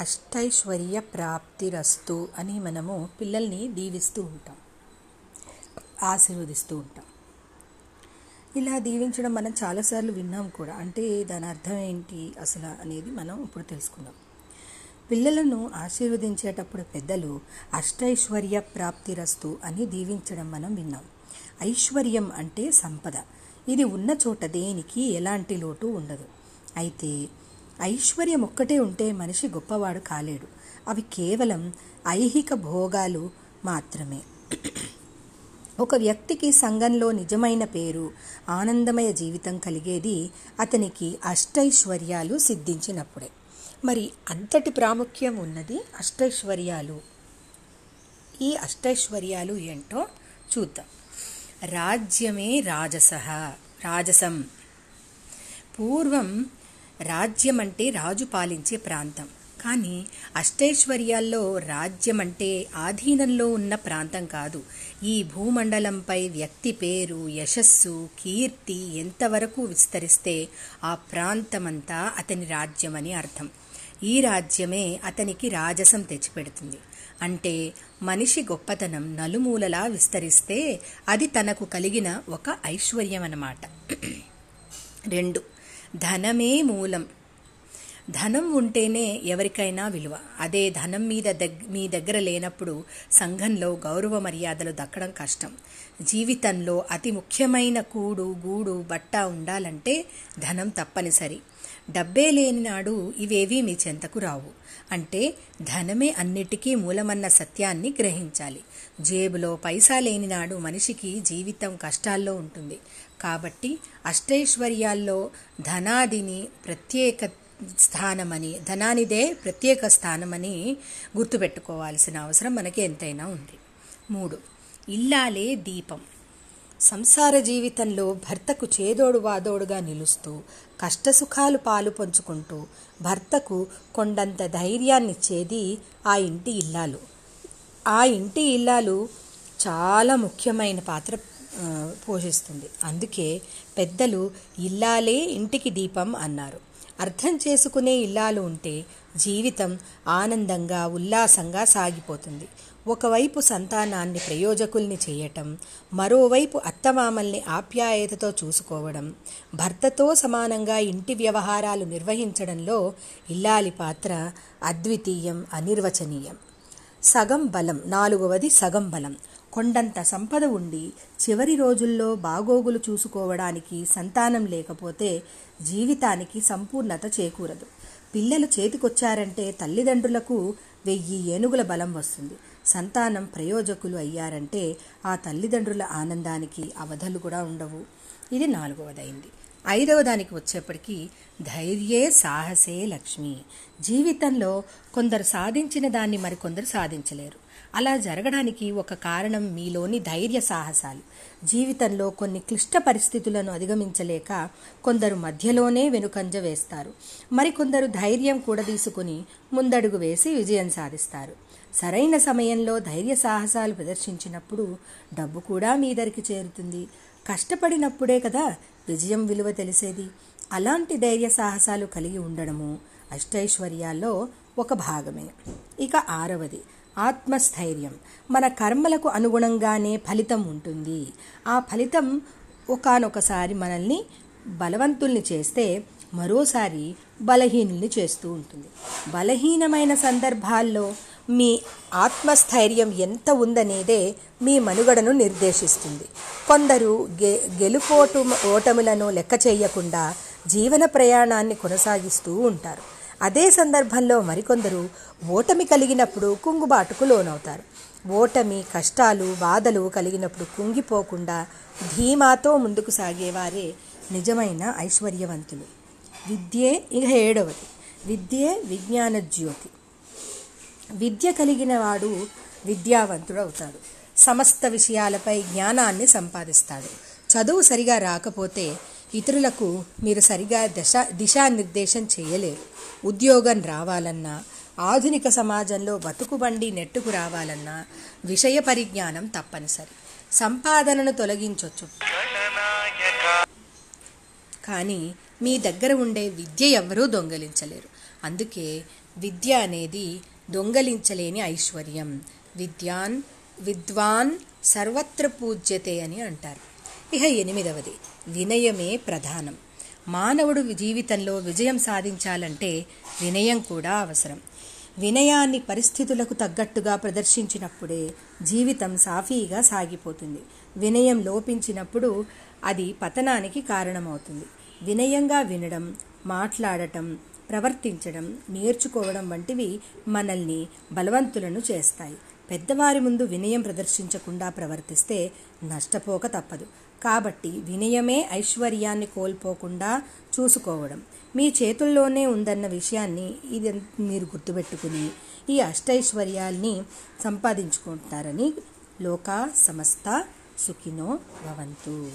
అష్టైశ్వర్య ప్రాప్తిరస్తు అని మనము పిల్లల్ని దీవిస్తూ ఉంటాం. ఆశీర్వదిస్తూ ఉంటాం. ఇలా దీవించడం మనం చాలాసార్లు విన్నాం కూడా. అంటే దాని అర్థం ఏంటి అసలు అనేది మనం ఇప్పుడు తెలుసుకుందాం. పిల్లలను ఆశీర్వదించేటప్పుడు పెద్దలు అష్టైశ్వర్య ప్రాప్తిరస్తు అని దీవించడం మనం విన్నాం. ఐశ్వర్యం అంటే సంపద. ఇది ఉన్న చోట దేనికి ఎలాంటి లోటు ఉండదు. అయితే ఐశ్వర్యం ఒక్కటే ఉంటే మనిషి గొప్పవాడు కాలేడు. అవి కేవలం ఐహిక భోగాలు మాత్రమే. ఒక వ్యక్తికి సంఘంలో నిజమైన పేరు ఆనందమయ జీవితం కలిగేది అతనికి అష్టైశ్వర్యాలు సిద్ధించినప్పుడే. మరి అంతటి ప్రాముఖ్యం ఉన్నది అష్టైశ్వర్యాలు. ఈ అష్టైశ్వర్యాలు ఏంటో చూద్దాం. రాజ్యమే రాజస రాజసం. పూర్వం రాజ్యం అంటే రాజు పాలించే ప్రాంతం. కానీ అష్టైశ్వర్యాల్లో రాజ్యం అంటే ఆధీనంలో ఉన్న ప్రాంతం కాదు. ఈ భూమండలంపై వ్యక్తి పేరు యశస్సు కీర్తి ఎంతవరకు విస్తరిస్తే ఆ ప్రాంతమంతా అతని రాజ్యమని అర్థం. ఈ రాజ్యమే అతనికి రాజసం తెచ్చిపెడుతుంది. అంటే మనిషి గొప్పతనం నలుమూలలా విస్తరిస్తే అది తనకు కలిగిన ఒక ఐశ్వర్యం అన్నమాట రెండు ధనమే మూలం. ధనం ఉంటేనే ఎవరికైనా విలువ. అదే ధనం మీద దగ్ మీ దగ్గర లేనప్పుడు సంఘంలో గౌరవ మర్యాదలు దక్కడం కష్టం. జీవితంలో అతి ముఖ్యమైన కూడు గూడు బట్ట ఉండాలంటే ధనం తప్పనిసరి. డబ్బే లేని నాడు ఇవేవీ మీ చెంతకు రావు. అంటే ధనమే అన్నిటికీ మూలమన్న సత్యాన్ని గ్రహించాలి. జేబులో పైసాలేని నాడు మనిషికి జీవితం కష్టాల్లో ఉంటుంది. కాబట్టి అష్టైశ్వర్యాల్లో ధనాదిని ప్రత్యేక స్థానమని ధనానిదే ప్రత్యేక స్థానమని గుర్తుపెట్టుకోవాల్సిన అవసరం మనకి ఎంతైనా ఉంది. మూడు ఇల్లాలే దీపం. సంసార జీవితంలో భర్తకు చేదోడు వాదోడుగా నిలుస్తూ కష్టసుఖాలు పాలు పంచుకుంటూ భర్తకు కొండంత ధైర్యాన్నిచ్చేది ఆ ఇంటి ఇల్లాలు. ఆ ఇంటి ఇల్లాలు చాలా ముఖ్యమైన పాత్ర పోషిస్తుంది. అందుకే పెద్దలు ఇల్లాలే ఇంటికి దీపం అన్నారు. అర్థం చేసుకునే ఇల్లాలు ఉంటే జీవితం ఆనందంగా ఉల్లాసంగా సాగిపోతుంది. ఒకవైపు సంతానాన్ని ప్రయోజకుల్ని చేయటం మరోవైపు అత్తమామల్ని ఆప్యాయతతో చూసుకోవడం భర్తతో సమానంగా ఇంటి వ్యవహారాలు నిర్వహించడంలో ఇల్లాలి పాత్ర అద్వితీయం అనిర్వచనీయం. సగం బలం నాలుగవది సగం బలం. కొండంత సంపద ఉండి చివరి రోజుల్లో బాగోగులు చూసుకోవడానికి సంతానం లేకపోతే జీవితానికి సంపూర్ణత చేకూరదు. పిల్లలు చేతికొచ్చారంటే తల్లిదండ్రులకు వెయ్యి ఏనుగుల బలం వస్తుంది. సంతానం ప్రయోజకులు అయ్యారంటే ఆ తల్లిదండ్రుల ఆనందానికి అవధలు కూడా ఉండవు. ఇది నాలుగవదైంది. ఐదవ దానికి వచ్చేప్పటికీ ధైర్యే సాహసే లక్ష్మి. జీవితంలో కొందరు సాధించిన దాన్ని మరికొందరు సాధించలేరు. అలా జరగడానికి ఒక కారణం మీలోని ధైర్య సాహసాలు. జీవితంలో కొన్ని క్లిష్ట పరిస్థితులను అధిగమించలేక కొందరు మధ్యలోనే వెనుకంజ వేస్తారు. మరికొందరు ధైర్యం కూడా తీసుకుని ముందడుగు వేసి విజయం సాధిస్తారు. సరైన సమయంలో ధైర్య సాహసాలు ప్రదర్శించినప్పుడు డబ్బు కూడా మీ దరికి చేరుతుంది. కష్టపడినప్పుడే కదా విజయం విలువ తెలిసేది. అలాంటి ధైర్య సాహసాలు కలిగి ఉండడము అష్టైశ్వర్యాల్లో ఒక భాగమే. ఇక ఆరవది ఆత్మస్థైర్యం. మన కర్మలకు అనుగుణంగానే ఫలితం ఉంటుంది. ఆ ఫలితం ఒకనొకసారి మనల్ని బలవంతుల్ని చేస్తే మరోసారి బలహీనుల్ని చేస్తూ ఉంటుంది. బలహీనమైన సందర్భాల్లో మీ ఆత్మస్థైర్యం ఎంత ఉందనేదే మీ మనుగడను నిర్దేశిస్తుంది. కొందరు గె గెలుపోటు ఓటములను లెక్క చేయకుండా జీవన ప్రయాణాన్ని కొనసాగిస్తూ ఉంటారు. అదే సందర్భంలో మరికొందరు ఓటమి కలిగినప్పుడు కుంగుబాటుకు లోనవుతారు. ఓటమి కష్టాలు బాధలు కలిగినప్పుడు కుంగిపోకుండా ధీమాతో ముందుకు సాగేవారే నిజమైన ఐశ్వర్యవంతులు. విద్యే ఇక ఏడవది. విద్యే విజ్ఞాన జ్యోతి విద్య కలిగిన వాడు విద్యావంతుడు అవుతాడు సమస్త విషయాలపై జ్ఞానాన్ని సంపాదిస్తాడు. చదువు సరిగా రాకపోతే ఇతరులకు మీరు సరిగా దశ దిశానిర్దేశం చేయలేరు. ఉద్యోగం రావాలన్నా ఆధునిక సమాజంలో బతుకుబండి నెట్టుకు రావాలన్నా విషయ పరిజ్ఞానం తప్పనిసరి. సంపాదనను తొలగించవచ్చు కానీ మీ దగ్గర ఉండే విద్య ఎవరూ దొంగలించలేరు. అందుకే విద్య అనేది దొంగలించలేని ఐశ్వర్యం. విద్యాన్ విద్వాన్ సర్వత్ర పూజ్యతే అని అంటారు. ఇక ఎనిమిదవది. వినయమే ప్రధానం. మానవుడు జీవితంలో విజయం సాధించాలంటే వినయం కూడా అవసరం. వినయాన్ని పరిస్థితులకు తగ్గట్టుగా ప్రదర్శించినప్పుడే జీవితం సాఫీగా సాగిపోతుంది. వినయం లోపించినప్పుడు అది పతనానికి కారణమవుతుంది. వినయంగా వినడం మాట్లాడటం ప్రవర్తించడం నేర్చుకోవడం వంటివి మనల్ని బలవంతులను చేస్తాయి. పెద్దవారి ముందు వినయం ప్రదర్శించకుండా ప్రవర్తిస్తే నష్టపోక తప్పదు. కాబట్టి వినయమే ఐశ్వర్యాన్ని కోల్పోకుండా చూసుకోవడం. మీ చేతుల్లోనే ఉందన్న విషయాన్ని ఇది మీరు గుర్తుపెట్టుకుని ఈ అష్టైశ్వర్యాల్ని సంపాదించుకుంటారని లోకా సమస్త సుఖినో భవంతు.